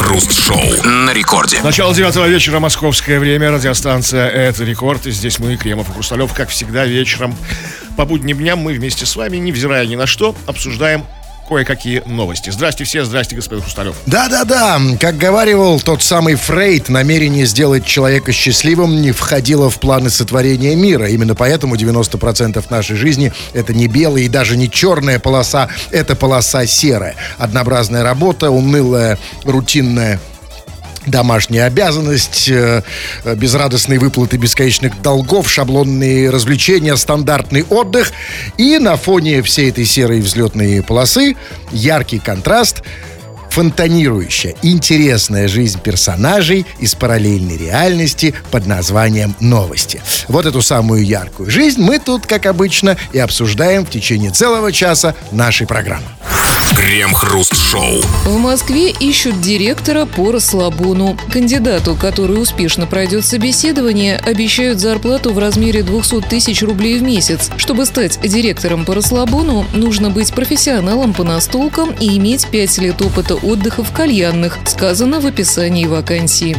Крем-хруст-шоу на рекорде. Начало девятого вечера, московское время, радиостанция «Это рекорд». И здесь мы, Кремов и Хрусталев, как всегда, вечером по будним дням мы вместе с вами, невзирая ни на что, обсуждаем кое-какие новости. Здрасте все, здрасте, господин Хрусталев. Да-да-да, как говаривал тот самый Фрейд, намерение сделать человека счастливым не входило в планы сотворения мира. Именно поэтому 90% нашей жизни это не белая и даже не черная полоса, это полоса серая. Однообразная работа, унылая, рутинная домашняя обязанность, э, безрадостные выплаты бесконечных долгов, шаблонные развлечения, стандартный отдых. И на фоне всей этой серой взлетной полосы яркий контраст фонтанирующая, интересная жизнь персонажей из параллельной реальности под названием «Новости». Вот эту самую яркую жизнь мы тут, как обычно, и обсуждаем в течение целого часа нашей программы. Крем-хруст-шоу. В Москве ищут директора по расслабону. Кандидату, который успешно пройдет собеседование, обещают зарплату в размере 200 тысяч рублей в месяц. Чтобы стать директором по расслабону, нужно быть профессионалом по настолкам и иметь 5 лет опыта отдыха в кальянных, сказано в описании вакансии.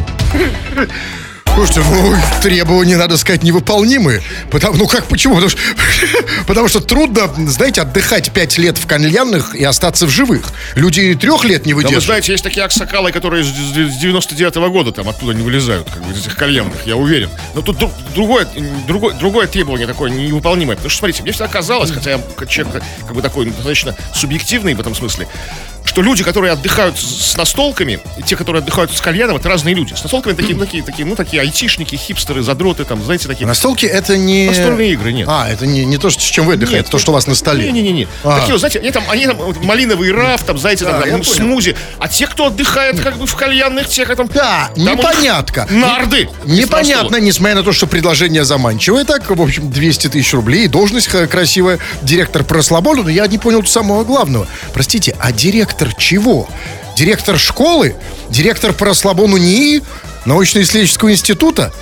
Слушайте, ну, требования, надо сказать, невыполнимые. Потому, ну как, почему? Потому что, потому что трудно, знаете, отдыхать пять лет в кальянных и остаться в живых. Люди трех лет не Да вы выдерживают. знаете, есть такие аксакалы, которые с с 99-го года там оттуда не вылезают, как бы из этих кальянных, я уверен. Но тут дру- другое, другое, другое требование такое невыполнимое. Потому что, смотрите, мне всегда казалось, хотя я человек как бы такой достаточно субъективный в этом смысле, что люди, которые отдыхают с настолками, и те, которые отдыхают с кальяном, это разные люди. С настолками такие, такие, такие, ну, такие айтишники, хипстеры, задроты, там, знаете, такие. Настолки это не... Настольные игры, нет. А, это не, не то, с чем вы отдыхаете, Нет, то, что у вас на столе. Не-не-не. А. Такие, вот, знаете, они там, они там вот, малиновый раф, там, знаете, там, Да, там, смузи. А те, кто отдыхает как бы в кальянных, тех там... Да, там непонятка. Нарды. Непонятно, несмотря на то, что предложение заманчивое. Так, в общем, 200 тысяч рублей, должность красивая, директор по расслабону, но я не понял самого главного. Простите, а директор чего? Директор школы? Директор по расслабону НИИ? Научно-исследовательского института?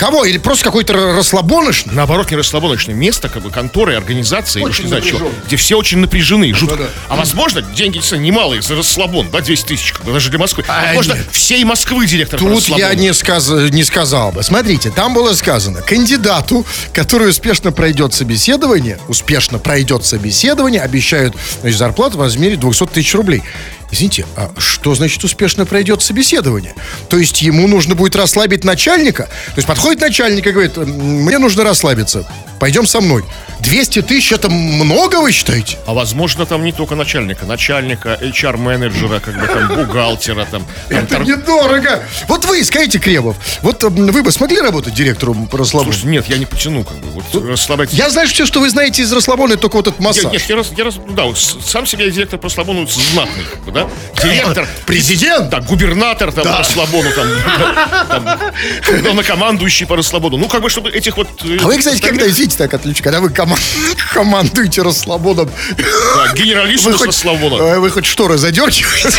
Кого? Или просто какой-то р- расслабоныш? Наоборот, не расслабоночное место, как бы конторы, организации, Очень не знаю чего, где все очень напряжены, жутко. Да-да. А возможно, деньги действительно немалые за расслабон, да, 200 тысяч, даже для Москвы. А, Возможно, нет. всей Москвы директор Тут я не, сказ- не сказал бы. Смотрите, там было сказано, кандидату, который успешно пройдет собеседование, успешно пройдет собеседование, обещают значит, зарплату в размере 200 тысяч рублей. Извините, а что значит успешно пройдет собеседование? То есть ему нужно будет расслабить начальника? То есть подходит начальник и говорит, «М, мне нужно расслабиться, пойдем со мной. 200 тысяч это много, вы считаете? А возможно, там не только начальника, начальника, HR-менеджера, как бы там, бухгалтера, там, там, Это тор- недорого. Вот вы, скажите, Кремов, вот вы бы смогли работать директором по расслабону? Слушайте, нет, я не потяну, как бы, вот, расслаблять. Я знаю все, что вы знаете из расслабона, только вот этот Я, массаж. нет, я раз, я раз, да, вот сам себя директор по расслабону знатный, как бы, да? Директор, Президент? да, губернатор там по расслабону, там, там, главнокомандующий по расслабону. Ну, как бы, чтобы этих вот... э, А вы, кстати, когда, извините, так отлично, когда вы коман- командуете расслабоном, да, генералиссимус расслабона. э, вы хоть шторы задергиваете?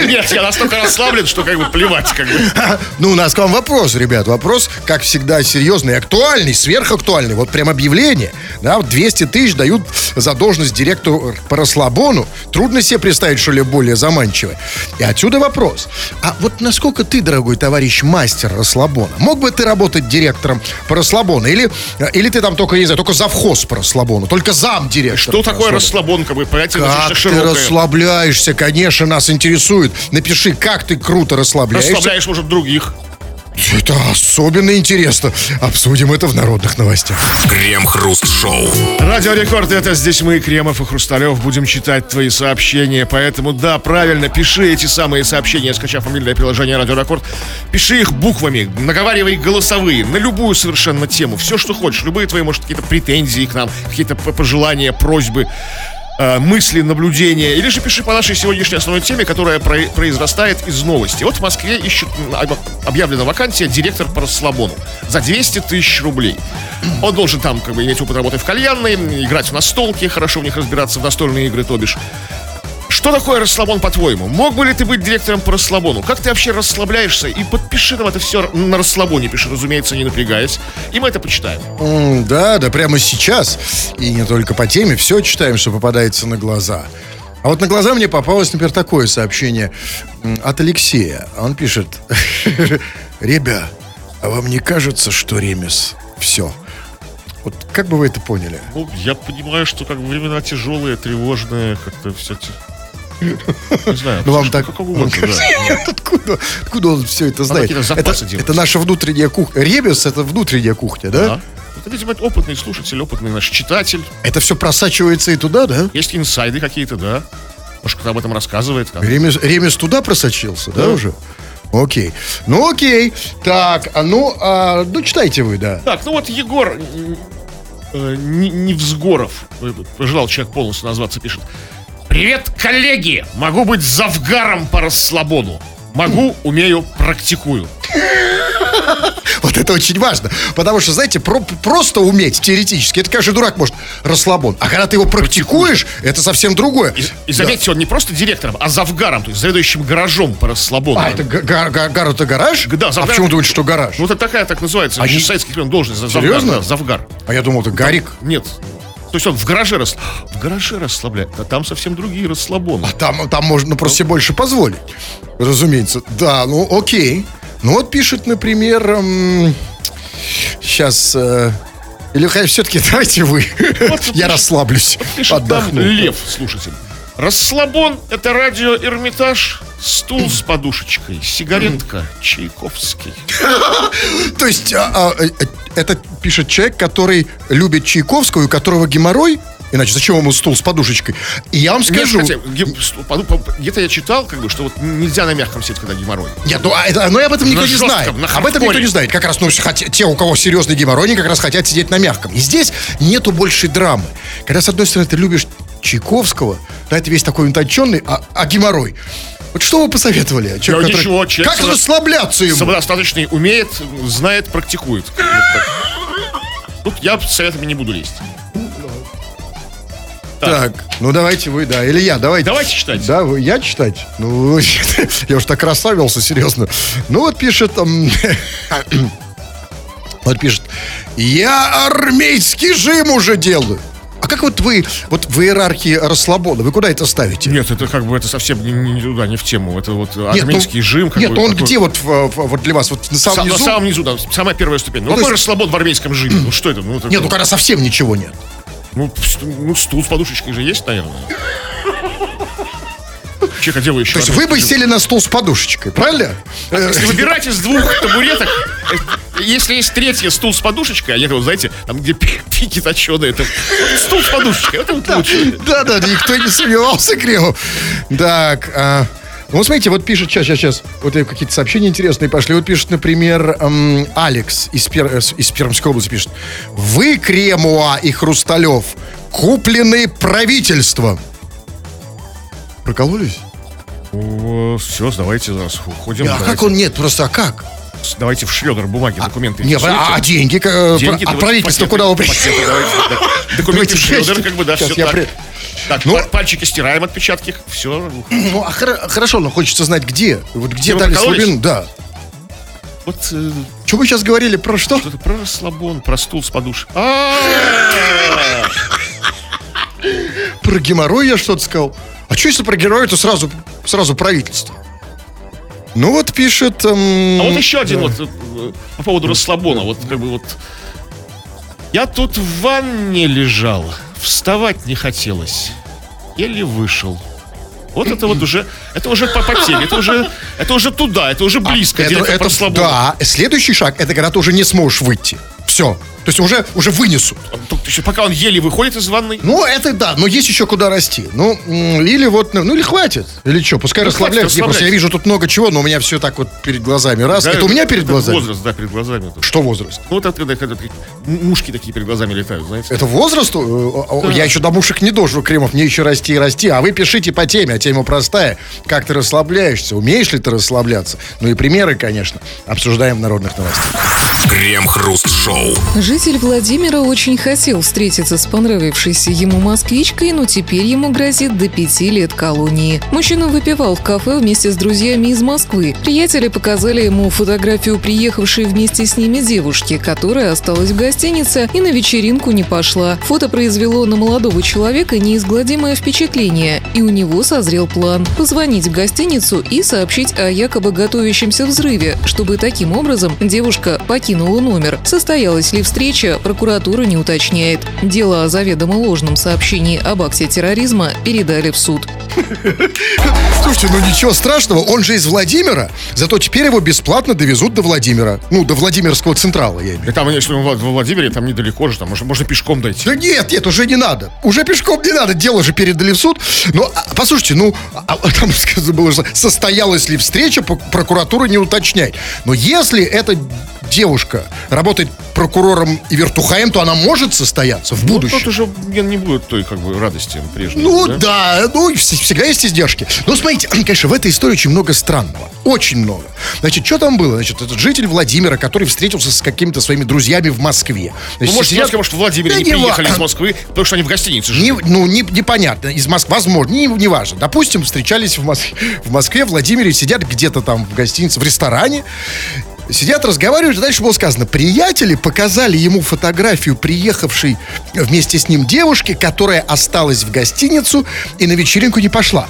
Нет, я настолько расслаблен, что как бы плевать, как бы. Ну, у нас к вам вопрос, ребят. Вопрос, как всегда, серьезный, актуальный, сверхактуальный. Вот прям объявление. Да, вот 200 тысяч дают за должность директору по расслабону. Трудно себе представить, что ли, более заманчивое. И отсюда вопрос. А вот насколько ты, дорогой товарищ мастер расслабона, мог бы ты работать директором по расслабону? Или, или ты там только, не знаю, только завхоз по расслабону? Только зам директора Что такое расслабону? расслабон, как бы, понятие Как ты расслабляешься, конечно, нас интересует. Напиши, как ты круто расслабляешься. Расслабляешь, может, других. Это особенно интересно. Обсудим это в народных новостях. Крем-хруст-шоу. Радио Рекорд, это здесь мы, Кремов и Хрусталев, будем читать твои сообщения. Поэтому, да, правильно, пиши эти самые сообщения, скачав мобильное приложение Радио Рекорд. Пиши их буквами, наговаривай голосовые, на любую совершенно тему. Все, что хочешь. Любые твои, может, какие-то претензии к нам, какие-то пожелания, просьбы э, мысли, наблюдения, или же пиши по нашей сегодняшней основной теме, которая про- произрастает из новости. Вот в Москве ищут, объявлена вакансия директор по расслабону за 200 тысяч рублей. Он должен там как бы иметь опыт работы в кальянной, играть в настолки, хорошо в них разбираться, в настольные игры, то бишь. Что такое расслабон, по-твоему? Мог бы ли ты быть директором по расслабону? Как ты вообще расслабляешься? И подпиши нам это все на расслабоне, пиши, разумеется, не напрягаясь. И мы это почитаем. М, Да, да, прямо сейчас. И не только по теме, все читаем, что попадается на глаза. А вот на глаза мне попалось, например, такое сообщение от Алексея. Он пишет, ребя, а вам не кажется, что Ремес все? Вот как бы вы это поняли? Ну, я понимаю, что как бы времена тяжелые, тревожные, как-то все... Не знаю. Ну, вам так... Нет, откуда, откуда он все это знает? Это, наша внутренняя кухня. Ребес это внутренняя кухня, да? Это, видимо, опытный слушатель, опытный наш читатель. Это все просачивается и туда, да? Есть инсайды какие-то, да. Может, кто об этом рассказывает. как- Ремес, Ремес туда просочился, да, Да. уже? Окей. Ну, окей. Так, а ну, а, ну, читайте вы, да. Так, ну вот Егор э, не- Невзгоров, э, пожелал человек полностью назваться, пишет. Привет, коллеги! Могу быть завгаром по расслабону. Могу, умею, практикую. Вот это очень важно. Потому что, знаете, про- просто уметь теоретически, это, конечно, дурак может расслабон. А когда ты его практикуешь, это совсем другое. И, и заметьте, он не просто директором, а завгаром, то есть заведующим гаражом по расслабону. А, это га- га- га- гар это гараж? Да, А завгар- почему думаете, что гараж? Ну, это такая так называется, Они- а советский времен должность. за- Завгар, Серьезно? да, завгар. А я думал, это гарик. Нет. То есть он в гараже, рас... в гараже расслабляет, а там совсем другие расслабоны. Там, там можно ну, просто себе больше позволить. Разумеется. Да, ну окей. Ну вот пишет, например, сейчас... или все-таки давайте вы. Я расслаблюсь. Пишет там Отдохну. Лев, слушатель. Расслабон — это радио Эрмитаж, стул с подушечкой, сигаретка, Чайковский. То есть а, а, э, это пишет человек, который любит Чайковскую, у которого геморрой. Иначе зачем ему стул с подушечкой? И я вам скажу... Нет, где-то я читал, как бы, что вот нельзя на мягком сидеть, когда геморрой. Нет, ну, а это, ну об этом никто На не жестком, знает. на Об этом никто не знает. Как раз ну, хотя- те, у кого серьезный геморрой, они как раз хотят сидеть на мягком. И здесь нету большей драмы. Когда, с одной стороны, ты любишь Чайковского, да, это весь такой утонченный, а, а геморрой. Вот что вы посоветовали? Человек, Да ничего, человек как расслабляться ему? Самодостаточный, умеет, знает, практикует. Так. Тут я с советами не буду лезть. Так, ну давайте вы, да. Или я, давайте. Давайте читать. Да, вы, я читать? Ну, я уж так расслабился, серьезно. Ну, вот пишет... вот пишет, я армейский жим уже делаю. А как вот вы, вот в иерархии расслабона, вы куда это ставите? Нет, это как бы это совсем не, не туда, не в тему. Это вот Нет, ну, армейский жим. Нет, ну он такой- где вот, вот для вас? Вот на самом Сам- низу? на самом низу, да, самая первая ступень. Ну, то какой есть- расслабон в армейском жиме? Ну что это? Ну, это- Нет, ну когда совсем ничего нет. ну, ну, стул с подушечкой же есть, наверное. Чеха делаю еще. То есть вы бы сели на стол с подушечкой, правильно? Э, Если выбирать из двух табуреток, э, если есть третий стул с подушечкой, а я вот, знаете, там где пи- пики точеные, это стул с подушечкой, это вот лучше. Да, да, никто не сомневался, Кремов. Так, а, ну, смотрите, вот пишет, сейчас, сейчас, сейчас, вот какие-то сообщения интересные пошли. Вот пишет, например, эм, Алекс из, Пер- э, из Пермской области пишет. Вы, Кремуа и Хрусталев, куплены правительством. Прокололись? Все, давайте зараз уходим. а как он нет, просто а как? Давайте в шлёдер бумаги, документы. Не, интересуете? а, а деньги? э, Деньги, а правительство куда вы пришли? Документы в честь. как бы, да, все так. Так, Ну- паль- пальчики стираем отпечатки, все. Ну, а хоро- хорошо, но хочется знать, где. Вот где вы дали слабину? Да. Вот э, Что вы сейчас говорили про что? что-то про расслабон, про стул с подушкой. А, Про геморрой я что-то сказал. А что если про героя, то сразу, сразу правительство? Ну вот пишет... эм, А вот еще один вот э, по поводу расслабона. Вот как бы вот. Я тут в ванне лежал, вставать не хотелось. Еле вышел. Вот это вот уже, это уже по, по теме, это уже, это уже туда, это уже близко. это, директор это- расслабона. да, следующий шаг, это когда ты уже не сможешь выйти. Все. То есть уже, уже вынесут. Еще пока он еле выходит из ванной. Ну, это да, но есть еще куда расти. Ну, или вот, ну, или хватит. Или что, пускай Ну, расслабляются. хватит Я просто я вижу тут много чего, но у меня все так вот перед глазами. Раз. Да, это у меня перед это глазами? Возраст, да, перед глазами. Что возраст? Ну, вот это когда, мушки такие перед глазами летают, знаете. Это возраст? Э, о, Я еще до мушек не дожил, Кремов. Мне еще расти и расти. А вы пишите по теме, а тема простая. Как ты расслабляешься? Умеешь ли ты расслабляться? Ну и примеры, конечно, обсуждаем в народных новостях. Крем-хруст-шоу. Житель Владимира очень хотел встретиться с понравившейся ему москвичкой, но теперь ему грозит до пяти лет колонии. Мужчина выпивал в кафе вместе с друзьями из Москвы. Приятели показали ему фотографию приехавшей вместе с ними девушки, которая осталась в гостинице и на вечеринку не пошла. Фото произвело на молодого человека неизгладимое впечатление, и у него созрел план – позвонить в гостиницу и сообщить о якобы готовящемся взрыве, чтобы таким образом девушка покинула номер. Состоялась ли встреча, прокуратура не уточняет. Дело о заведомо ложном сообщении об акте терроризма передали в суд. Слушайте, ну ничего страшного, он же из Владимира, зато теперь его бесплатно довезут до Владимира. Ну, до Владимирского Централа, я имею в виду. И там, если во во Владимире, там недалеко же, там можно, можно пешком дойти. Да нет, нет, уже не надо. Уже пешком не надо, дело же передали в суд. Но, а, послушайте, ну, а, а там сказано было, что состоялась ли встреча, прокуратура не уточняет. Но если эта девушка работает прокурором и вертухаем, то она может состояться в Ну, будущем. тут уже не, будет той, как бы, радости прежней. Ну да, ну и вс- всегда есть издержки. Но смотрите, конечно, в этой истории очень много странного. Очень много. Значит, что там было? Значит, этот житель Владимира, который встретился с какими-то своими друзьями в Москве. Ну, Значит, может, сидят- Москва, может, в Владимире Да не не приехали ва- из Москвы, потому что они в гостинице жили. Не, ну, не, непонятно. Из Москвы, возможно, не, не важно. Допустим, встречались в, Мос- в Москве, в Владимире, сидят где-то там в гостинице, в ресторане. Сидят, разговаривают, дальше было сказано, приятели показали ему фотографию приехавшей вместе с ним девушки, которая осталась в гостиницу и на вечеринку не пошла.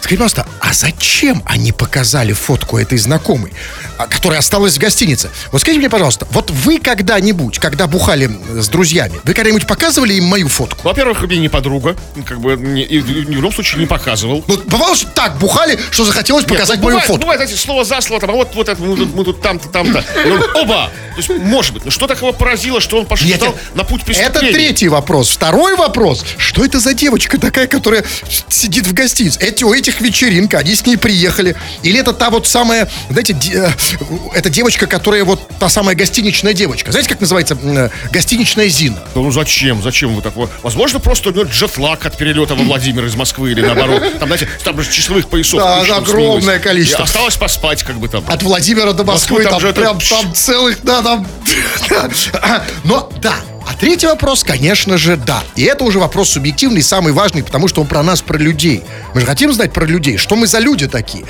Скажите, пожалуйста, а зачем они показали фотку этой знакомой, а, которая осталась в гостинице? Вот скажите мне, пожалуйста, вот вы когда-нибудь, когда бухали с друзьями, вы когда-нибудь показывали им мою фотку? Во-первых, мне не подруга, как бы не- и в ни в любом случае не показывал. Ну, бывало, что так бухали, что захотелось Нет, показать ну, мою бывает, фотку. Бывает, знаете, слово за слово, там, а вот, вот это, мы тут, мы тут там-то, там-то. Оба! То есть, может быть, но что такого поразило, что он пошел Нет, на путь это преступления? третий вопрос. Второй вопрос. Что это за девочка такая, которая сидит в гостинице? Эти, у этих вечеринка, они с ней приехали. Или это та вот самая, знаете, де- э, это девочка, которая вот та самая гостиничная девочка. Знаете, как называется? Э, Гостиничная Зина. Ну зачем? Зачем вы такое? Возможно, просто у него джетлаг от перелета во Владимир из Москвы или наоборот. Там, знаете, там же часовых поясов. Да, огромное сменилось. количество. И осталось поспать, как бы там. От Владимира до Москвы, Москвы там там, же это- прям там целых, да, там. да. Но да. А третий вопрос, конечно же, да. И это уже вопрос субъективный, самый важный, потому что он про нас, про людей. Мы же хотим знать про людей, что мы за люди такие.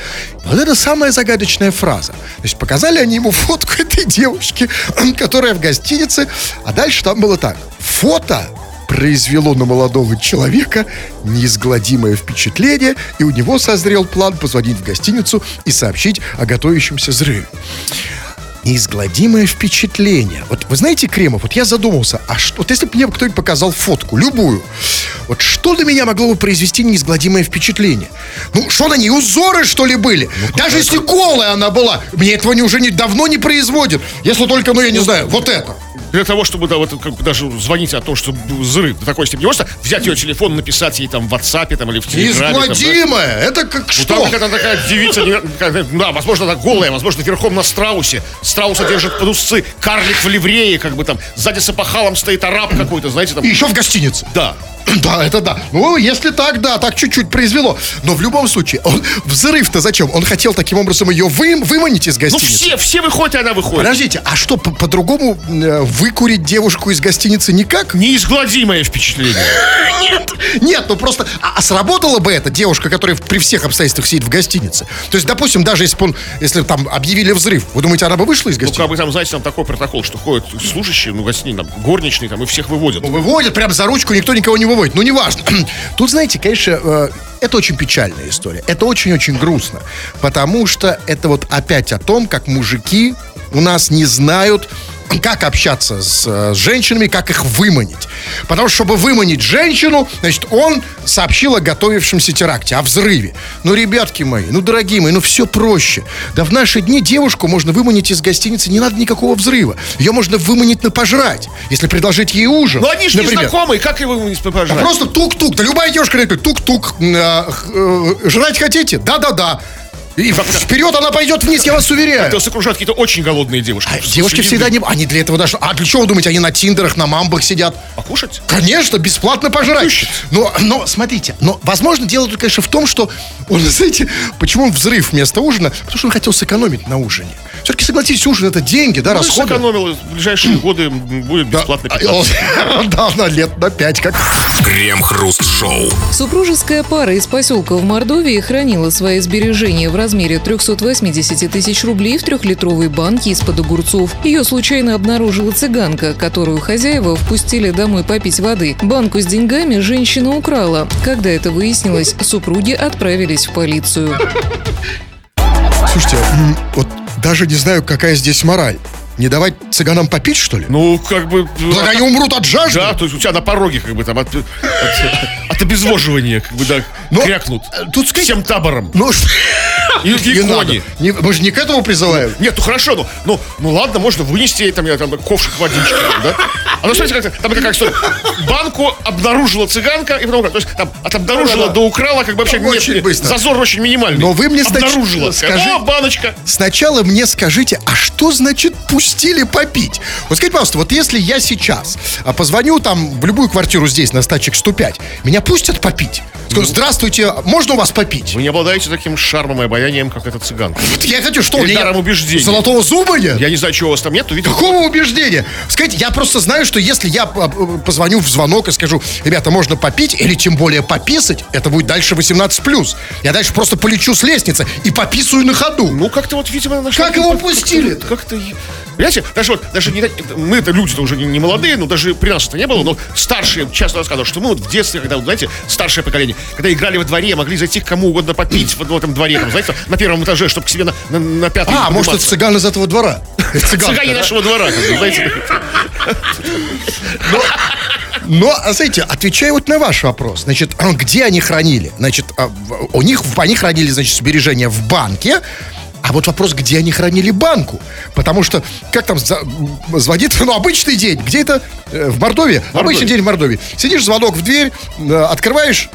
Вот это самая загадочная фраза. То есть показали они ему фотку этой девушки, которая в гостинице, а дальше там было так. Фото произвело на молодого человека неизгладимое впечатление, и у него созрел план позвонить в гостиницу и сообщить о готовящемся взрыве. Неизгладимое впечатление. Вот вы знаете, Кремов, вот я задумался, а что, вот если бы мне кто-нибудь показал фотку, любую, вот что для меня могло бы произвести неизгладимое впечатление? Ну, что на ней, узоры, что ли, были? Даже если голая она была, мне этого не, уже не, давно не производит. Если только, ну, я не знаю, вот это. Для того, чтобы да, вот, как даже звонить о том, что взрыв до такой степени. Просто взять ее телефон, написать ей там в WhatsApp там, или в Телеграме. там, да. Это как Ну, что? там какая-то такая девица, да, возможно, она голая, возможно, верхом на страусе. Страуса держит под усы, карлик в ливрее, как бы там, сзади с опахалом стоит араб какой-то, знаете, там. И еще в гостинице. Да. Да, это да. Ну, если так, да, так чуть-чуть произвело. Но в любом случае, он взрыв-то зачем? Он хотел таким образом ее вы, выманить из Ну, гостиницы. все, все выходят, и она выходит. Подождите, а что, по- по-другому э, выкурить девушку из гостиницы никак? Неизгладимое впечатление. Нет, нет, ну просто, а, а сработала бы эта девушка, которая при всех обстоятельствах сидит в гостинице? То есть, допустим, даже если бы он, если там объявили взрыв, вы думаете, она бы вышла из Ну, гостиницы? как бы там, знаете, там такой протокол, что ходят служащие, ну, гостиницы, там, горничные, там, и всех выводят. Ну, Выводят прям за ручку, никто никого не выводит. Ну, неважно. Тут, знаете, конечно, э, это очень печальная история. Это очень-очень грустно. Потому что это вот опять о том, как мужики у нас не знают, как общаться с, э, с женщинами, как их выманить. Потому что, чтобы выманить женщину, значит, он сообщил о готовившемся теракте, о взрыве. Ну, ребятки мои, ну, дорогие мои, ну, все проще. Да в наши дни девушку можно выманить из гостиницы, не надо никакого взрыва. Ее можно выманить на пожрать, если предложить ей ужин. Ну, они же не например. знакомые, как его не Да пожрать? просто тук-тук. Да любая девушка говорит, тук-тук. э, э, жрать хотите? Да-да-да. И вперед она пойдет вниз, я вас уверяю. Это окружают какие-то очень голодные девушки. А девушки всегда не... Они для этого даже... А для чего вы думаете, они на тиндерах, на мамбах сидят? Покушать? Конечно, бесплатно пожрать. Но, но, смотрите, но, возможно, дело тут, конечно, в том, что он, знаете, почему он взрыв вместо ужина? Потому что он хотел сэкономить на ужине. Все-таки согласитесь, ужин это деньги, да, Ну, расходы. сэкономил, в ближайшие годы будет бесплатно А. Да, на лет на пять, как Крем-хруст-шоу. Супружеская пара из поселка в Мордовии хранила свои сбережения в размере 380 тысяч рублей в трехлитровой банке из-под огурцов. Ее случайно обнаружила цыганка, которую хозяева впустили домой попить воды. Банку с деньгами женщина украла. Когда это выяснилось, супруги отправились в полицию. Слушайте, вот даже не знаю, какая здесь мораль. Не давать цыганам попить, что ли? Ну, как бы... Так они умрут от жажды. Да, то есть у тебя на пороге как бы там от, от, от обезвоживания как бы, да, Но, крякнут. тут сказать- Всем табором. Ну, И, и не кони. Не- мы же не к этому призываем. Нет, ну хорошо, ну, ну, ну ладно, можно вынести там, я, там ковшик водички, да? А ну смотрите, как там какая история. Банку обнаружила цыганка, и потом, то есть там от обнаружила Да-да-да. до украла, как бы вообще Очень нет, быстро. зазор очень минимальный. Но вы мне обнаружила. скажи- О, баночка. Сначала мне скажите, а что значит пустили попить? Вот скажите, пожалуйста, вот если я сейчас а, позвоню там в любую квартиру здесь на стачек 105, меня пустят попить? Скажу, здравствуйте, можно у вас попить? Вы не обладаете таким шармом и обаянием, как эта цыганка. Вот Я хочу, что? Или даром убеждения. Золотого зуба нет? Я не знаю, чего у вас там нет, видимо... Какого убеждения? Скажите, я просто знаю, что если я а, а, позвоню в звонок и скажу, ребята, можно попить или тем более пописать, это будет дальше 18+. Я дальше просто полечу с лестницы и пописаю на ходу. Ну, как-то вот, видимо, нашли... Как его пустили? Как-то... Понимаете, даже вот, даже не, мы это люди-то уже не, не молодые, но даже при нас это не было, но старшие часто рассказывают, что мы вот в детстве, когда, вот, знаете, старшее поколение, когда играли во дворе, могли зайти к кому угодно попить в, в этом дворе, там, знаете, на первом этаже, чтобы к себе на, на, на пятый А, может, это цыган из этого двора? Цыгане нашего двора, знаете. Но, а, знаете, отвечаю вот на ваш вопрос. Значит, где они хранили? Значит, а, у них, они хранили, значит, сбережения в банке, а вот вопрос, где они хранили банку? Потому что, как там звонит, ну, обычный день. Где это? Э, В Мордовии? Обычный день в Мордовии. Сидишь, звонок в дверь, э, открываешь,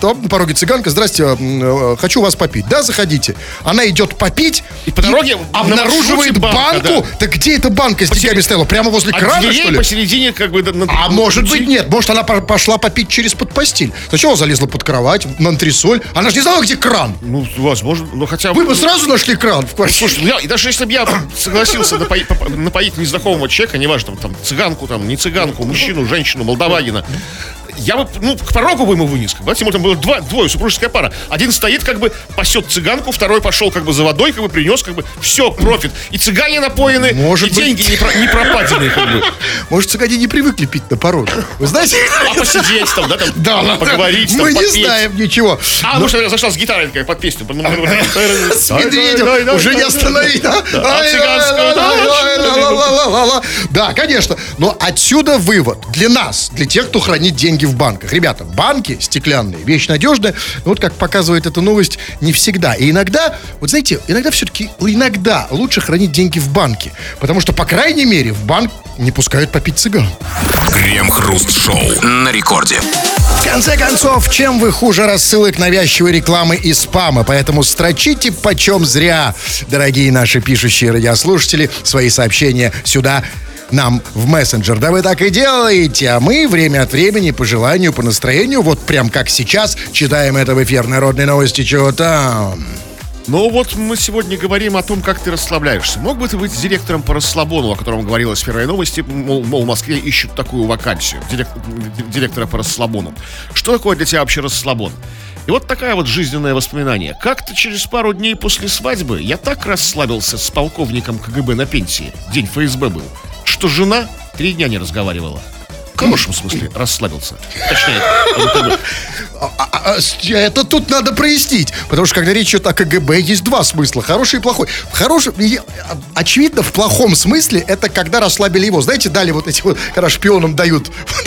там на пороге цыганка, здрасте, м, э, хочу вас попить. Да, заходите. Она идет попить И по дороге на обнаруживает банка, банку. Так где эта банка с деньгами стояла? Прямо возле От крана, дверей что ли? посередине, как бы... на- А может пути. быть нет, может она по- пошла попить через под постель. Сначала залезла под кровать, на антресоль. Она же не знала, где кран. Ну, возможно, ну хотя Вы бы сразу нашли кран в квартире. Слушай, ну я, и даже если бы я согласился напоить, напоить незнакомого человека, неважно, там, цыганку, там, не цыганку, мужчину, женщину, молдаванина, я бы, ну, к порогу бы ему вынес. Как бы, знаете, там было два, двое, супружеская пара. Один стоит, как бы, пасет цыганку, второй пошел, как бы, за водой, как бы, принес, как бы, все, профит. И цыгане напоены, Может и быть. деньги не, про- не пропаденные, как бы. Может, цыгане не привыкли пить на пороге. Вы знаете? А посидеть там, да, там, Да, ладно. поговорить, там, Мы не попеть. знаем ничего. А, может, она зашла с гитарой такая под песню. С медведем уже не остановить. да? Да. Да, конечно. Но отсюда вывод для нас, для тех, кто хранит деньги в банках. Ребята, банки стеклянные, вещь надежная. Но вот как показывает эта новость, не всегда. И иногда, вот знаете, иногда все-таки, иногда лучше хранить деньги в банке. Потому что, по крайней мере, в банк не пускают попить цыган. Крем-хруст-шоу на рекорде. В конце концов, чем вы хуже рассылок навязчивой рекламы и спама? Поэтому строчите почем зря, дорогие наши пишущие радиослушатели, свои сообщения сюда нам в мессенджер. Да вы так и делаете, а мы время от времени, по желанию, по настроению, вот прям как сейчас, читаем это в эфир народной новости, чего там. Ну вот мы сегодня говорим о том, как ты расслабляешься. Мог бы ты быть директором по расслабону, о котором говорилось в первой новости, мол, мол, в Москве ищут такую вакансию, дирек- директора по расслабону. Что такое для тебя вообще расслабон? И вот такое вот жизненное воспоминание. Как-то через пару дней после свадьбы я так расслабился с полковником КГБ на пенсии, день ФСБ был, что жена три дня не разговаривала. В хорошем смысле расслабился. Точнее, А- а- а, с- это тут надо прояснить. Потому что когда речь идет о КГБ, есть два смысла. Хороший и плохой. В хорошем, очевидно, в плохом смысле это когда расслабили его. Знаете, дали вот эти вот, когда шпионам дают.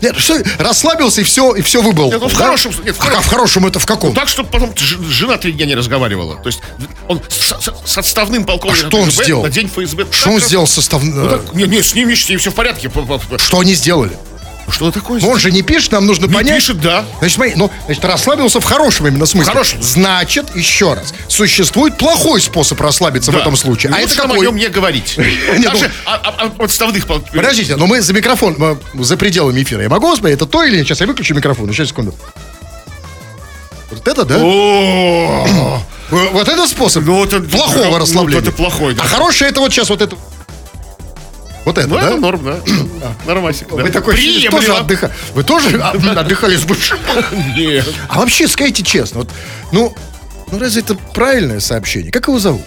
Нет, расслабился и все, и все выбыл. Ну, в хорошем с- в хорошем это в каком? Ну, так, чтобы потом жена три дня не разговаривала. То есть он с, с- с отставным полковником что он сделал? на день ФСБ. Что он сделал состав... Ну, так, не, с ним, с ним все в порядке. Что они сделали? Что такое? Он же не пишет, нам нужно Не понять. пишет, да. Значит, смотри, ну, значит, расслабился в хорошем именно смысле. В хорошем. Значит, еще раз, существует плохой способ расслабиться в Да. этом случае. И а это какой? о нем не говорить. Даже о- пол- Подождите, но мы за микрофон, за пределами эфира. Я могу посмотреть, это то или нет? Сейчас я выключу микрофон, еще секунду. Вот это, да? В- Вот это способ Ну, это- плохого ну, расслабления. это плохой, да. А хорошее это вот сейчас вот это. Вот это, Ну, да? это норм, да. Нормасик, да. Вы такой Приемлемо. тоже отдыха. Вы тоже а, отдыхали с бывшим? Нет. А вообще, скажите честно, вот, ну, ну разве это правильное сообщение? Как его зовут?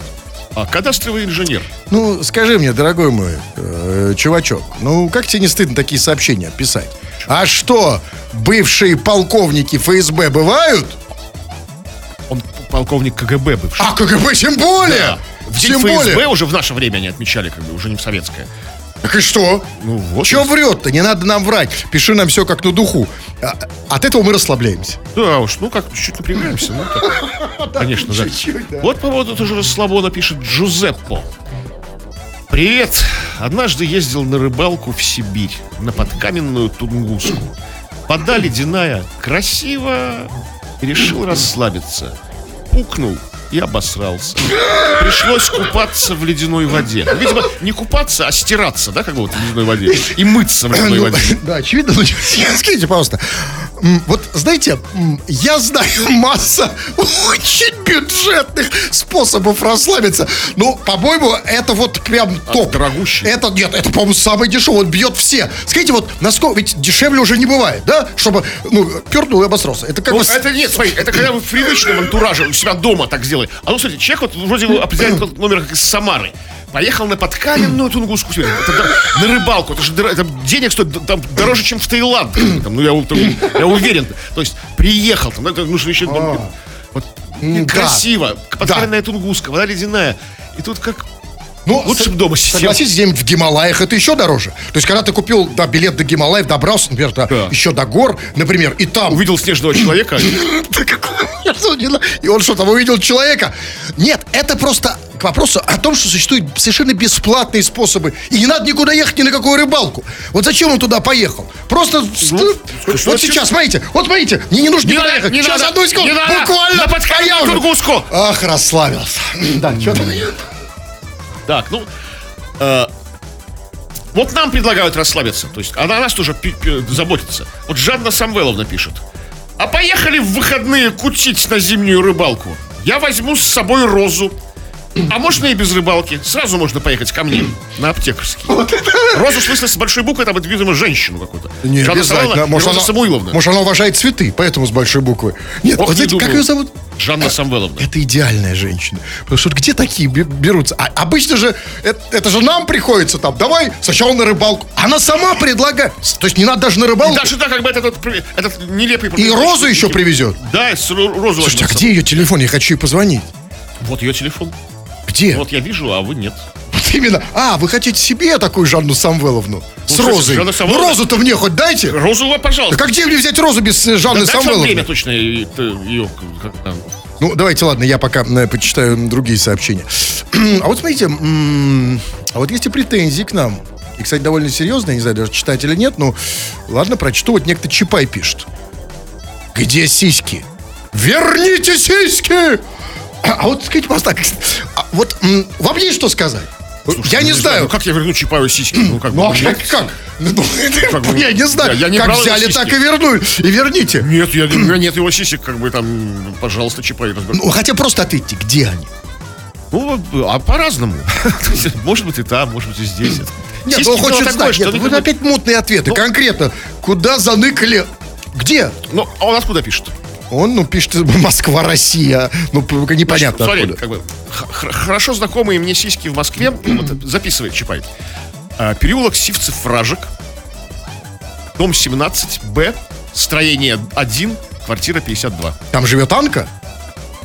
А кадастровый инженер. Ну, скажи мне, дорогой мой э, чувачок, ну как тебе не стыдно такие сообщения писать? А что, бывшие полковники ФСБ бывают? Он полковник КГБ бывший. А КГБ тем более! Да. В день Тем ФСБ более! уже в наше время они отмечали, как бы, уже не в советское. Так и что? Ну, вот. Че врет-то? Не надо нам врать. Пиши нам все как на духу. А- От этого мы расслабляемся. Да уж, ну как, чуть-чуть напрягаемся. Ну, так. Конечно, да. Вот по поводу тоже расслабона пишет Джузеппо. Привет. Однажды ездил на рыбалку в Сибирь, на подкаменную Тунгуску. Вода ледяная, красиво. Решил расслабиться. Пукнул и обосрался. Пришлось купаться в ледяной воде. Ну, Видимо, не купаться, а стираться, да, как бы вот в ледяной воде. И мыться в ледяной Ну, воде. да, очевидно. но Скажите, пожалуйста. Вот, знаете, я знаю масса очень бюджетных способов расслабиться. Ну, по-моему, это вот прям топ. дорогущий? Это, нет, это, по-моему, самый дешевый. Он бьет все. Скажите, вот, насколько... Ведь дешевле уже не бывает, да? Чтобы, ну, пернул и обосрался. Это как Ну, бы... это нет, смотри, это когда вы в привычном антураже у себя дома так сделали. А ну, смотрите, человек вот вроде бы определяет тот номер как из Самары. Поехал на подкаменную это да- на рыбалку. Это же это денег стоит там, дороже, чем в Таиланд. Там, ну, я, там, я уверен. То есть приехал там, это нужно еще... ну, вот, красиво. Подкаменная Тунгуска, вода ледяная. И тут как... Ну, Лучше со- б дома сидел. Согласитесь, где-нибудь в Гималаях это еще дороже. То есть, когда ты купил да, билет до Гималаев, добрался, например, до- Да. еще до гор, например, и там... Увидел снежного человека. Да И он что, там увидел человека? Нет, это просто к вопросу о том, что существуют совершенно бесплатные способы. И не надо никуда ехать ни на какую рыбалку. Вот зачем он туда поехал? Просто... Ну, вот сейчас, смотрите, вот смотрите, мне не нужно Не никуда ехать. не сейчас, надо, одну секунду, буквально. На подкаменную а я уже- Тунгуску. Ах, расслабился. Да, что там? Так, ну... э, вот нам предлагают расслабиться. То есть, а на нас тоже заботится. Вот Жанна Самвеловна пишет. А поехали в выходные кутить на зимнюю рыбалку. Я возьму с собой розу. А можно и без рыбалки. Сразу можно поехать ко мне на аптекарский. Розу, в смысле, с большой буквы, там, это, видимо, женщину какую-то. Не Жанна обязательно. Может, Роза она, Самуиловна. может, она уважает цветы, поэтому с большой буквы. Нет, Ох, вот не знаете, как ее зовут? Жанна Самвеловна. Это идеальная женщина. Потому что где такие бе- берутся? А обычно же это, это же нам приходится там. Давай сначала на рыбалку. Она сама предлагает. То есть не надо даже на рыбалку. Даже, да, как бы этот, этот, этот нелепый... И розу еще привезет. Да, с ро- розу Слушайте, а где ее телефон? Я хочу ей позвонить. Вот ее телефон. Где? Вот я вижу, а вы нет. Вот именно. А, вы хотите себе такую Жанну Самвеловну? С Ну, розой. Жанна Ну, Самвеловна- розу-то мне хоть дайте. Розу, вы, пожалуйста. Так а где мне взять розу без э, Жанны Да дать вам Самвеловны? время точно и- ты ее... как там. Ну, давайте, ладно, я пока э, почитаю другие сообщения. а вот смотрите, м, а вот есть и претензии к нам. И, кстати, довольно серьезные, не знаю, даже читать или нет, но ладно, прочту. Вот некто Чапай пишет. Где сиськи? Верните сиськи! А, а вот скажите, так, а вот м, вам есть что сказать? Я не, знаю. Ну как я верну Чапаю сиськи? Ну как Ну, а как? как? Ну, Как бы, я не знаю. я- я не как взяли, сиськи. так и вернули. И верните. Нет, я, у меня нет его сисек, как бы там, пожалуйста, Чапай. Ну, хотя просто ответьте, где они? Ну, а по-разному. Может быть и там, может быть и здесь. Нет, Сиськи он хочет знать. Нет, вы опять мутные ответы. Ну- Конкретно, куда заныкали? Где? Ну, а он откуда пишет? Он, ну, пишет Москва, Россия. Ну, непонятно Смотри, откуда. как бы, хорошо знакомые мне сиськи в Москве, вот, записывает Чапай. А, переулок Сивцев-Вражек, дом 17, Б, строение 1, квартира 52. Там живет Анка?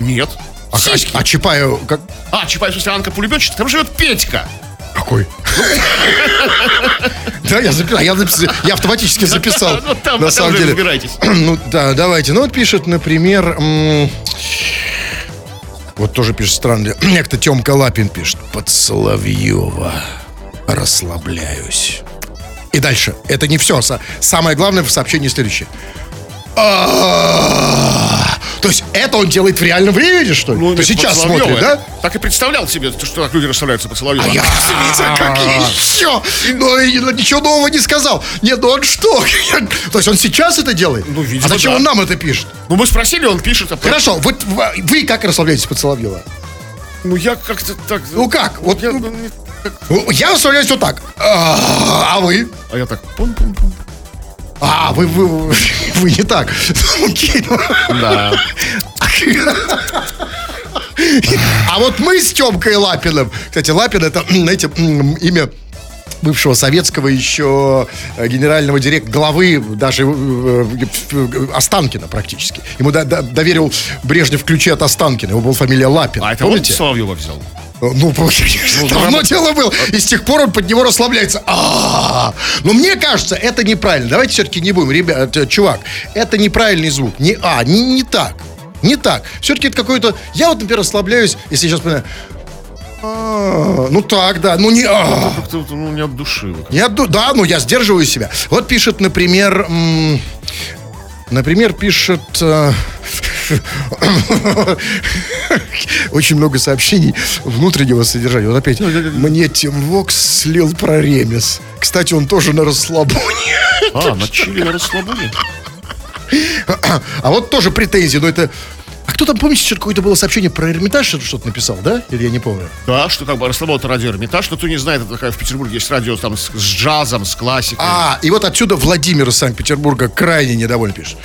Нет. А, Сиськи. а, а Чапаю как? А, Чапай, в смысле, Анка пулеметчик, там живет Петька. Какой? Да, я записал, я записал, я автоматически записал. Ну, там, На самом деле. разбирайтесь. Ну, да, давайте. Ну, вот пишет, например... Вот тоже пишет странно. Некто Тёмка Лапин пишет. Под Соловьева расслабляюсь. И дальше. Это не все. Самое главное в сообщении следующее. А, То есть это он делает в реальном времени, что ли? Ну, То это сейчас смотрит, да? Так и представлял себе, что так люди расставляются по Соловьеву. А я, как еще? Ну, и ничего нового не сказал. Нет, ну он что? То есть он сейчас это делает? Ну, видимо, А зачем он нам это пишет? Ну, мы спросили, он пишет. а Хорошо, вот вы как расслабляетесь под Соловьева? Ну, я как-то так... Ну как? Вот, Я, ну, ну, Ну, Я расслабляюсь вот так. А а вы? а я так... пум-пум-пум. А, вы, вы, вы не так. Да. А вот мы с Темкой Лапиным, кстати, Лапин это, знаете, имя бывшего советского еще э, генерального директора, главы даже э, э, Останкина практически. Ему до- до- доверил Брежнев ключи от Останкина. Его была фамилия Лапин. А это Помните? он Соловьева взял? Ну, давно дело было. И с тех пор он под него расслабляется. А, Но мне кажется, это неправильно. Давайте все-таки не будем, ребят, э, чувак, это неправильный звук. Не а, не, не так. Не так. Все-таки это какой-то. Я вот, например, расслабляюсь, если сейчас вспоминаю. А, Ну так, да. Ну не. а. Вот, ну, не от души. Я, ду- да, ну я сдерживаю себя. Вот пишет, например, например, пишет э, очень много сообщений внутреннего содержания. Вот опять, мне Тим Вокс слил про ремес. Кстати, он тоже на расслабоне. А, на чили на расслабоне? А вот тоже претензии, но это... А кто там, помните, что какое-то было сообщение про Эрмитаж, что-то написал, да? Или я не помню? Да, что как бы это радио Эрмитаж, но кто не знает, это такая в Петербурге есть радио там с, с джазом, с классикой. А, и вот отсюда Владимир из Санкт-Петербурга крайне недоволен пишет.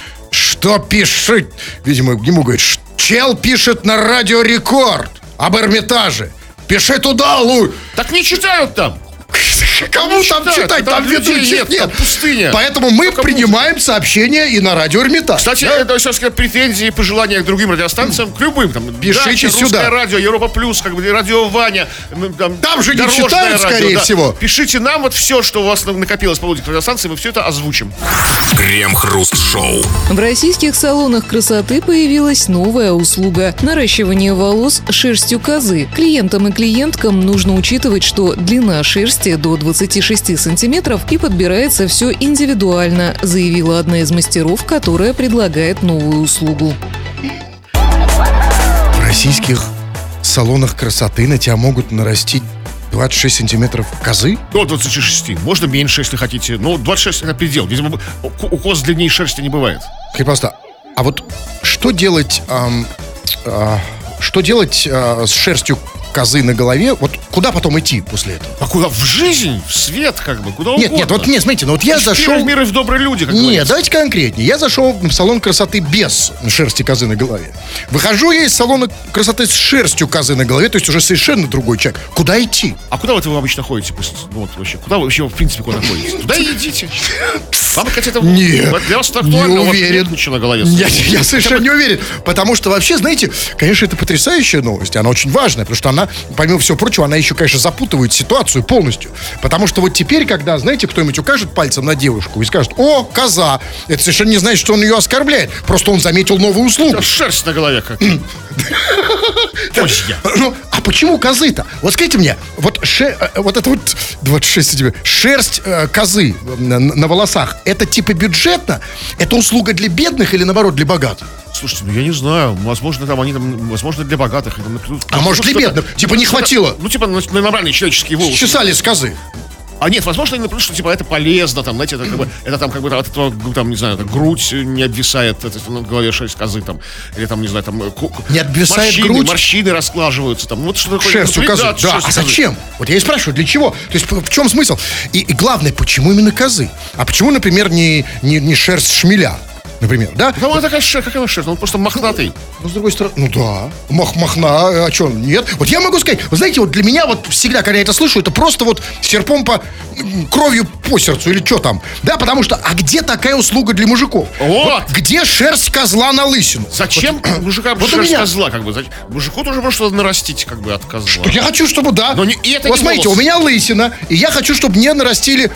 Что пишет? Видимо, ему говорит, «Ш- чел пишет на радио Рекорд об Эрмитаже. Пиши туда, Лу. Так не читают там! Кому там читают, читать? там Там людей ведущих нет, там пустыня. Поэтому мы Только принимаем сообщения и на радио Эрмитаж. Кстати, это сейчас претензии и пожелания к другим радиостанциям, к любым. Там, Пишите Дача, сюда. Русское радио, Европа Плюс, как бы, радио Ваня. м, Там, Там же не Дорожное читают, скорее всего. Пишите нам вот все, что у вас на- накопилось по поводу радиостанции, мы все это озвучим. Крем-хруст-шоу. В российских салонах красоты появилась новая услуга – наращивание волос шерстью козы. Клиентам и клиенткам нужно учитывать, что длина шерсти до 26 сантиметров и подбирается все индивидуально, заявила одна из мастеров, которая предлагает новую услугу. В российских салонах красоты на тебя могут нарастить 26 сантиметров козы? До 26. Можно меньше, если хотите. Но 26 это предел. Видимо, у коз длиннее шерсти не бывает. Скажи, просто, а вот что делать, ам, а, что делать а, с шерстью козы на голове? Вот куда потом идти после этого? А куда? В жизнь, в свет, как бы, куда Нет, угодно. нет, вот нет, смотрите, ну вот я зашел... в мир и в добрые люди, как Нет, говорится. давайте конкретнее. Я зашел в салон красоты без шерсти козы на голове. Выхожу я из салона красоты с шерстью козы на голове, то есть уже совершенно другой человек. Куда идти? А куда вот вы обычно ходите? после- Ну, вот вообще, куда вы вообще, в принципе, куда ходите? Туда и идите. Вам, кстати, это Нет, для вас это не актуально, у вас уверен. на голове. Я, я совершенно не уверен. Потому что вообще, знаете, конечно, это потрясающая новость. Она очень важная, потому что она, помимо всего прочего, она еще, конечно, запутывает ситуацию полностью. Потому что вот теперь, когда, знаете, кто-нибудь укажет пальцем на девушку и скажет, о, коза, это совершенно не значит, что он ее оскорбляет. Просто он заметил новую услугу. Шерсть на голове как. Ну, а почему козы-то? Вот скажите мне, вот, ше- э, вот это вот 26 сантиметров, шерсть э, козы на, на волосах, это типа бюджетно? Это услуга для бедных или наоборот для богатых? Слушайте, ну я не знаю. Возможно, там они там, возможно, для богатых. Там, ну, А ну, может, для бедных? Типа не хватило? Ну, типа, на, на нормальные человеческие волосы. Чесали с козы. А нет, возможно, именно потому, что типа это полезно, там, знаете, это как бы, это там как бы от этого, там, не знаю, это грудь не обвисает, это, на голове шерсть козы, там, или там, не знаю, там, Не обвисает морщины, грудь? морщины расклаживаются, там, вот что такое. Шерстью ну, козы. Да, Да, а зачем? Вот я и спрашиваю, для чего? То есть в чем смысл? И, и главное, почему именно козы? А почему, например, не, не, не шерсть шмеля? Например, да? Да, он такая шерсть, какая она шерсть, он просто мохнатый. Ну, с другой стороны, ну да, мах, махна, а что, нет? Вот я могу сказать, вы знаете, вот для меня вот всегда, когда я это слышу, это просто вот серпом по кровью по сердцу или что там, да, потому что, а где такая услуга для мужиков? Вот. где шерсть козла на лысину? Зачем мужика вот шерсть козла, как бы? Зачем? Мужику тоже просто нарастить, как бы, от козла. Я хочу, чтобы, да. Но не- и это вот не смотрите, волосы. у меня лысина, и я хочу, чтобы мне нарастили,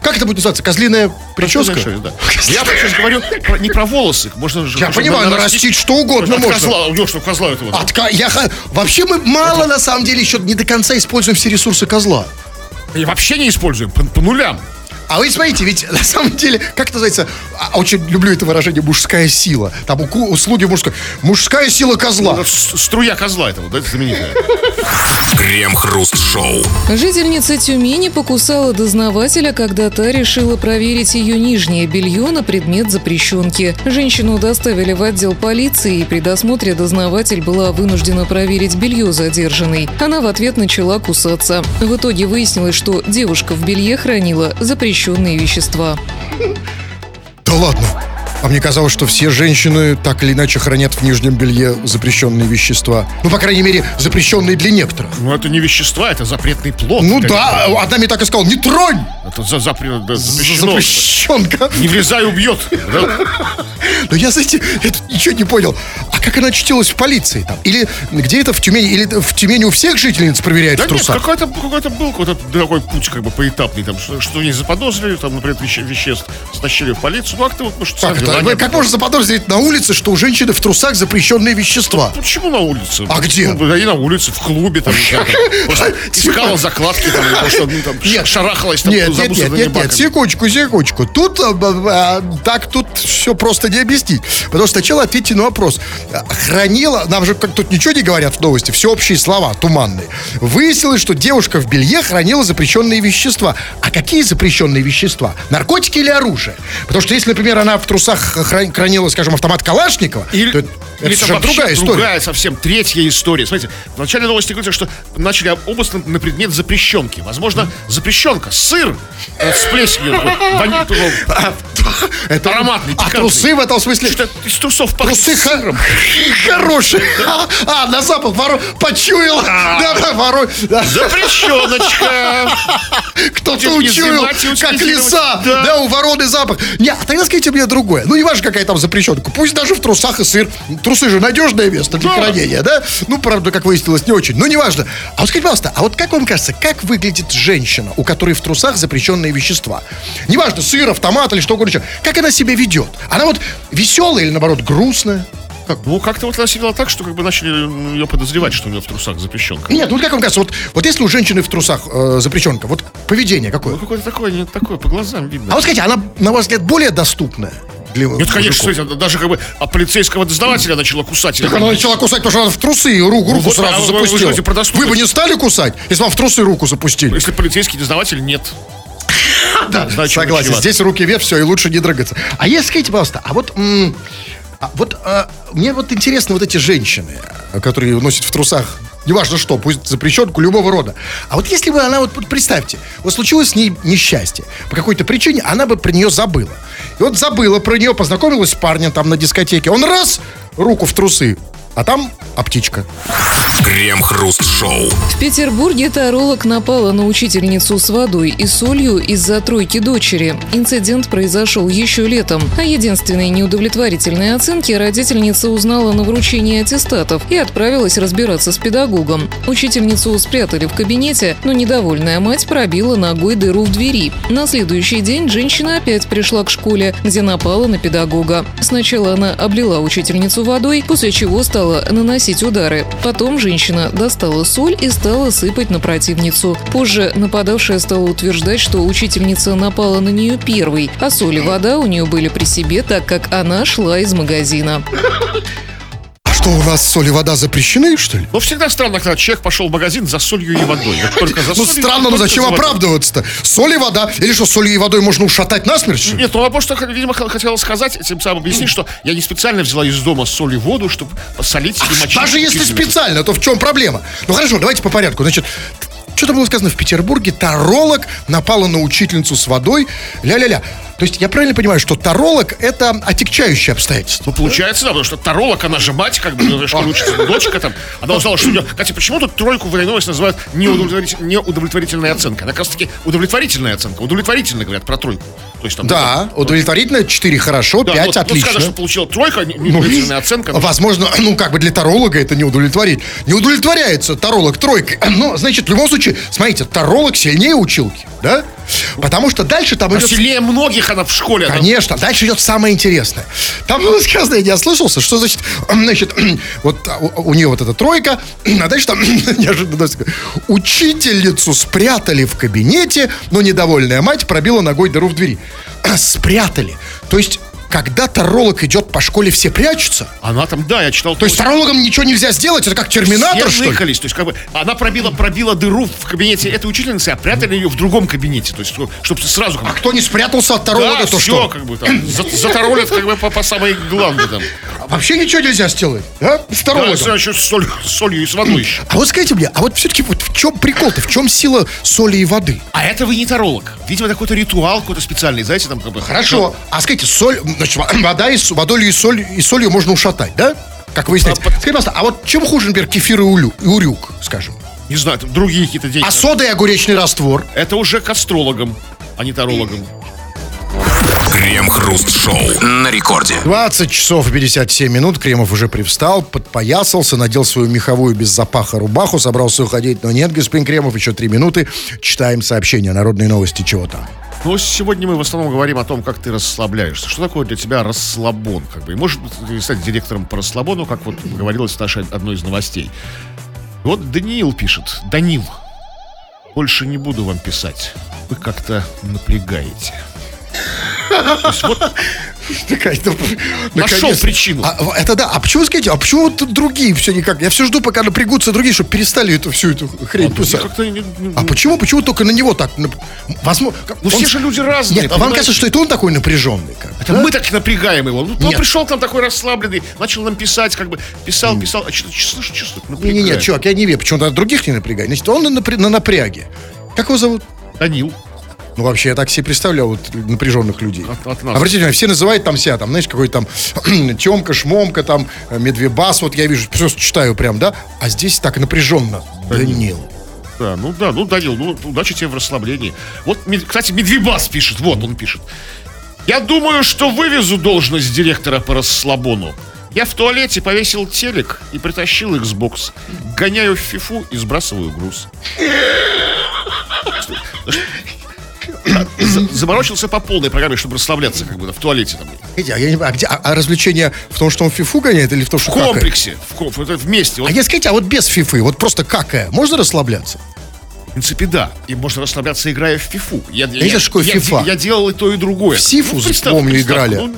как это будет называться, козлиная прическа? Шерсть, да. Я сейчас говорю про- не про волосы. Можно же Я понимаю, нарастить что угодно от можно. козла, у него что, козла этого. От я, вообще мы мало, на самом деле, еще не до конца используем все ресурсы козла. И вообще не используем, по, по нулям. А вы смотрите, ведь на самом деле, как это называется, а, очень люблю это выражение «мужская сила». Там услуги мужской. Мужская сила козла. С- Струя козла этого, да, это знаменитая. Крем-хруст-шоу. Жительница Тюмени покусала дознавателя, когда та решила проверить ее нижнее белье на предмет запрещенки. Женщину доставили в отдел полиции, и при досмотре дознаватель была вынуждена проверить белье задержанной. Она в ответ начала кусаться. В итоге выяснилось, что девушка в белье хранила запрещенные вещества. Да ладно. А мне казалось, что все женщины так или иначе хранят в нижнем белье запрещенные вещества. Ну, по крайней мере, запрещенные для некоторых. Ну, это не вещества, это запретный плод. Ну да, одна мне так и сказала, не тронь! Это за, запре- да, запрещено. Запрещенка. Не влезай, убьет. да? Но я, знаете, это ничего не понял. А как она очутилась в полиции там? Или где это в Тюмени? Или в Тюмени у всех жительниц проверяют Да в трусах? какой-то какой был какой-то такой путь как бы поэтапный, там, что, что не заподозрили, там, например, веще- веществ стащили в полицию, ну, как-то вот, Как, это? дела не как было. можно заподозрить на улице, что у женщины в трусах запрещенные вещества? Почему на улице? А где? Ну, да и на улице, в клубе, там, просто искала закладки, там, просто, ну, там, шарахалась, там, Нет, за нет, нет, нет, нет, секундочку, секундочку. Тут а, а, так тут все просто не объяснить. Потому что сначала ответьте на вопрос. Хранила, нам же как тут ничего не говорят в новости, все общие слова, туманные. Выяснилось, что девушка в белье хранила запрещенные вещества. А какие запрещенные вещества? Наркотики или оружие? Потому что если, например, она в трусах хран- хранила, скажем, автомат Калашникова, Или, то это, или это вообще другая история. другая совсем третья история. Смотрите, в начале новости говорится, что начали обыск на предмет запрещенки. Возможно, запрещенка, сыр э, такой, вони- такой, Это ароматный, А трусы в этом смысле... что из трусов пахнет Трусы сыром. хорошие. А, а, на запах воро... почуял. Да, да, воро... да. Запрещеночка. Кто-то учуял, как лиса. Да. У вороны запах. Не, а тогда скажите мне другое. Ну, не важно, какая там запрещенка. Пусть даже в трусах и сыр. Трусы же надежное место для хранения, да? Ну, правда, как выяснилось, не очень. Но не важно. А вот скажите, пожалуйста, а вот как вам кажется, как выглядит женщина, у которой в трусах запрещенные вещества? Неважно, сыр, автомат или что угодно еще. Как она себя ведет? Она вот веселая или, наоборот, грустная? Ну, как-то вот она себя вела так, что как бы начали ну, ее подозревать, что у нее в трусах запрещенка. Нет, ну как вам кажется, вот, вот если у женщины в трусах э, запрещенка, вот поведение какое? Ну, какое-то такое, не такое, по глазам видно. А вот скажите, она, на ваш взгляд, более доступная? Для Нет, конечно, мужиков? смотрите, даже как бы а полицейского дознавателя начала кусать. Так она начала кусать, потому что она в трусы и руку, руку вот, а сразу вы- вы запустила. говорите про доступность. Вы бы не стали кусать, если вам в трусы руку запустили? Если полицейский дознаватель, нет. Да, согласен. Здесь руки вверх, все, и лучше не дрыгаться. А если, скажите, пожалуйста, а вот... а вот а, мне вот интересно вот эти женщины, которые носят в трусах неважно что, пусть запрещенку любого рода. А вот если бы она, вот представьте, вот случилось с ней несчастье, по какой-то причине она бы про нее забыла. И вот забыла про нее, познакомилась с парнем там на дискотеке, он раз, руку в трусы, а там аптечка. Крем-хруст-шоу. В Петербурге таролог напала на учительницу с водой и солью из-за тройки дочери. Инцидент произошел еще летом. О единственной неудовлетворительной оценке родительница узнала на вручении аттестатов и отправилась разбираться с педагогом. Учительницу спрятали в кабинете, но недовольная мать пробила ногой дыру в двери. На следующий день женщина опять пришла к школе, где напала на педагога. Сначала она облила учительницу водой, после чего стала наносить удары. Потом женщина достала соль и стала сыпать на противницу. Позже нападавшая стала утверждать, что учительница напала на нее первой, а соль и вода у нее были при себе, так как она шла из магазина. А что, у нас соль и вода запрещены, что ли? Но всегда странно, когда человек пошел в магазин за солью и водой. Вот только за Ну странно, но зачем оправдываться-то? Соль и вода? Или что, солью и водой можно ушатать насмерть, что ли? Нет, ну она просто, видимо, х- хотела сказать, тем самым объяснить, что я не специально взяла из дома соль и воду, чтобы посолить или мочить. Даже если специально, то в чем проблема? Ну хорошо, давайте по порядку. Значит, что-то было сказано в Петербурге, таролог напала на учительницу с водой, ля-ля-ля. То есть я правильно понимаю, что таролог это отягчающее обстоятельство? Ну, получается, да, потому что таролог, она же мать, как бы, ну, учится, дочка там. Она узнала, что у нее... Кстати, почему тут тройку в этой новости называют неудовлетворитель- неудовлетворительной оценкой? Она как раз таки удовлетворительная оценка. Удовлетворительно говорят про тройку. То есть там... Да, удовлетворительно, 4 хорошо, да, 5 вот, вот отлично. сказать, что получила тройка, не- неудовлетворительная оценка. ну, Возможно, ну, как бы для таролога это не удовлетворить. Не удовлетворяется таролог тройкой. Но, значит, в любом случае, смотрите, таролог сильнее училки, да? Потому что дальше там идет... Сильнее многих она в школе. Конечно, дальше идет самое интересное. Там было сказано, я не ослышался, что значит, значит, вот а, у, у нее вот эта тройка, а дальше там неожиданно учительницу спрятали в кабинете, но недовольная мать пробила ногой дыру в двери. Спрятали. То есть, когда таролог идет по школе, все прячутся. Она там, да, я читал. То есть тарологам ничего нельзя сделать? Это как терминатор, все что ли? То есть, как бы, она пробила, пробила дыру в кабинете этой учительницы, а прятали ее в другом кабинете. То есть, чтобы сразу... как бы, А кто не спрятался от таролога, да, то все, что? как бы там, за- заторолят как бы по, по самой главной там. Вообще ничего нельзя сделать, да? С Да, тарологом. еще с солью, и с водой еще. А вот скажите мне, а вот все-таки вот в чем прикол-то, в чем сила соли и воды? А это вы не таролог. Видимо, это какой-то ритуал какой-то специальный, знаете, там как бы... Хорошо. А скажите, соль, значит, во- вода и водой и, соль, и солью можно ушатать, да? Как выясняется. А, Скажите, пожалуйста, а вот чем хуже, например, кефир и, улю- и урюк, скажем? Не знаю, там другие какие-то деньги. А сода и огуречный раствор? Это уже к астрологам, а не тарологам. Крем-хруст-шоу на рекорде. 20 часов и 57 минут. Кремов уже привстал, подпоясался, надел свою меховую без запаха рубаху, собрался уходить, но нет, господин Кремов, еще три минуты. Читаем сообщения, народные новости, чего там. Ну, сегодня мы в основном говорим о том, как ты расслабляешься. Что такое для тебя расслабон? Как бы? И может ты стать директором по расслабону, как вот говорилось в нашей одной из новостей. Вот Даниил пишет. Данил, больше не буду вам писать. Вы как-то напрягаете. Наконец-то- Нашел причину. А, это да. А почему, скажите, а почему другие все никак? Я все жду, пока напрягутся другие, чтобы перестали эту всю эту хрень другие писать. А почему? Почему только на него так? Возможно, как- Ну, все же люди разные, Нет, а вам кажется, что это он такой напряженный? Это мы так напрягаем его. Ну, он пришел к нам такой расслабленный, начал нам писать, как бы писал, писал, а что-то слышишь, чувствует, Не-не-не, чувак, я не верю. Почему надо других не напрягать? Значит, он на напряге. Как его зовут? Данил. Ну, вообще, я так себе представлял вот напряженных людей. От- от нас. Обратите внимание, все называют там себя, там, знаешь, какой-то там Темка, Шмомка, там, э, Медвебас, вот я вижу, просто читаю прям, да? А здесь так напряженно. Данил. Да, ну да, ну Данил, ну удачи тебе в расслаблении. Вот, кстати, Медвебас пишет, вот он пишет. Я думаю, что вывезу должность директора по расслабону. Я в туалете повесил телек и притащил Xbox. Гоняю в фифу и сбрасываю груз. За- Заморочился по полной программе, чтобы расслабляться, как бы, в туалете там. А, я не а, где, а, а развлечение в том, что он фифу гоняет или в том, что В комплексе, в, ком- это вместе. Вот, А я скажите, а вот без фифы, вот просто какая, можно расслабляться? в принципе, да. И можно расслабляться, играя в фифу. Я, не знаю, что такое я, я делал и то, и другое. В Сифу, представь, помню, играли. ну,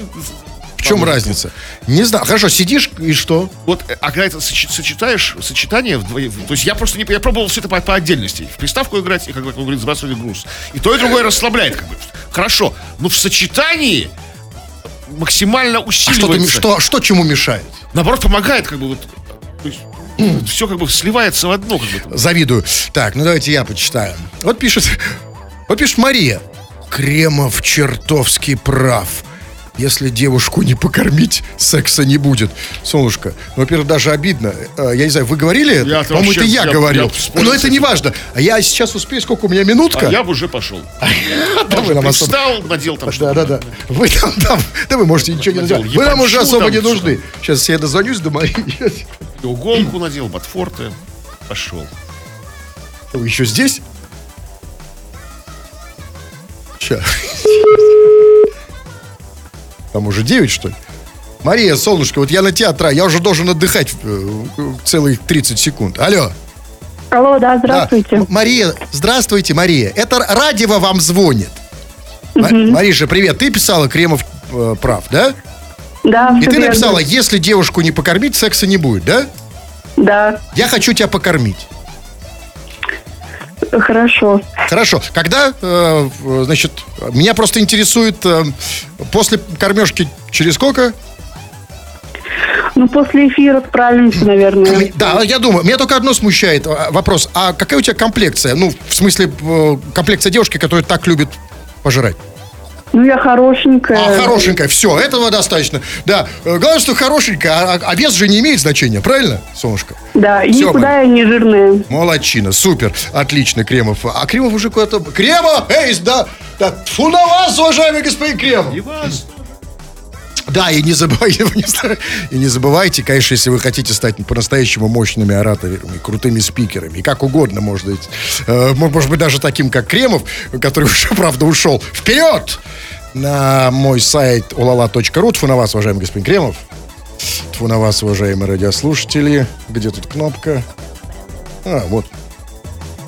В чем разница? Не знаю. Хорошо, сидишь и что? Вот, э, а когда это сочетаешь, сочетание вдвоем, то есть я просто не, я пробовал все это по, по отдельности. В приставку играть, и, как он говорит, сбрасывали груз. И то, и другое расслабляет, как бы. Хорошо, но в сочетании максимально А что, усиливается. что, что чему мешает? Наоборот, помогает, как бы, вот, то есть, все как бы сливается в одно, как бы. Завидую. Так, ну давайте я почитаю. Вот пишет, вот пишет Мария. Кремов чертовски прав. Если девушку не покормить, секса не будет. Солнышко, ну, во-первых, даже обидно. Э, Я не знаю, вы говорили? это? Я-то По-моему, это я, я- говорил. я Но с это не важно. А я сейчас успею, сколько у меня минутка? А я бы уже пошел. Вы нам Встал, надел там Да, что-то. да, да. Вы там, там, да вы можете ничего не Надел. Вы нам уже особо не нужны. Сейчас я дозвонюсь до Марии. Иголку надел, ботфорты. Пошел. Вы еще здесь? Сейчас. Там уже 9, что ли? Мария, солнышко, вот я на театра, я уже должен отдыхать э, целых 30 секунд. Алло. Алло, да, здравствуйте. М- Мария, здравствуйте, Мария. Это Радева вам звонит. Ма- Мариша, привет. Ты писала Кремов э, прав, да? Да, И ты верно. написала, если девушку не покормить, секса не будет, да? Да, Я хочу тебя покормить. Хорошо. Хорошо. Когда, э, значит, меня просто интересует, э, после кормежки через сколько? Ну, после эфира справимся, наверное. Да, я думаю, меня только одно смущает а, вопрос. А какая у тебя комплекция? Ну, в смысле, э, комплекция девушки, которая так любит пожрать. Ну, я хорошенькая. А, хорошенькая, все, этого достаточно. Да, э, главное, что хорошенькая, а, а вес же не имеет значения, правильно, солнышко? Да, и Всё, никуда я не жирная. Молодчина, супер, отлично, Кремов. А Кремов уже куда-то... Кремов, эй, да, да, фу на вас, уважаемый господин Кремов. И вас. Да, и не забывайте, и не забывайте, конечно, если вы хотите стать по-настоящему мощными ораторами, крутыми спикерами, и как угодно, может быть, э, может быть, даже таким, как Кремов, который уже, правда, ушел. Вперед! На мой сайт ulala.ru. Тьфу на вас, уважаемый господин Кремов. Тьфу на вас, уважаемые радиослушатели. Где тут кнопка? А, вот.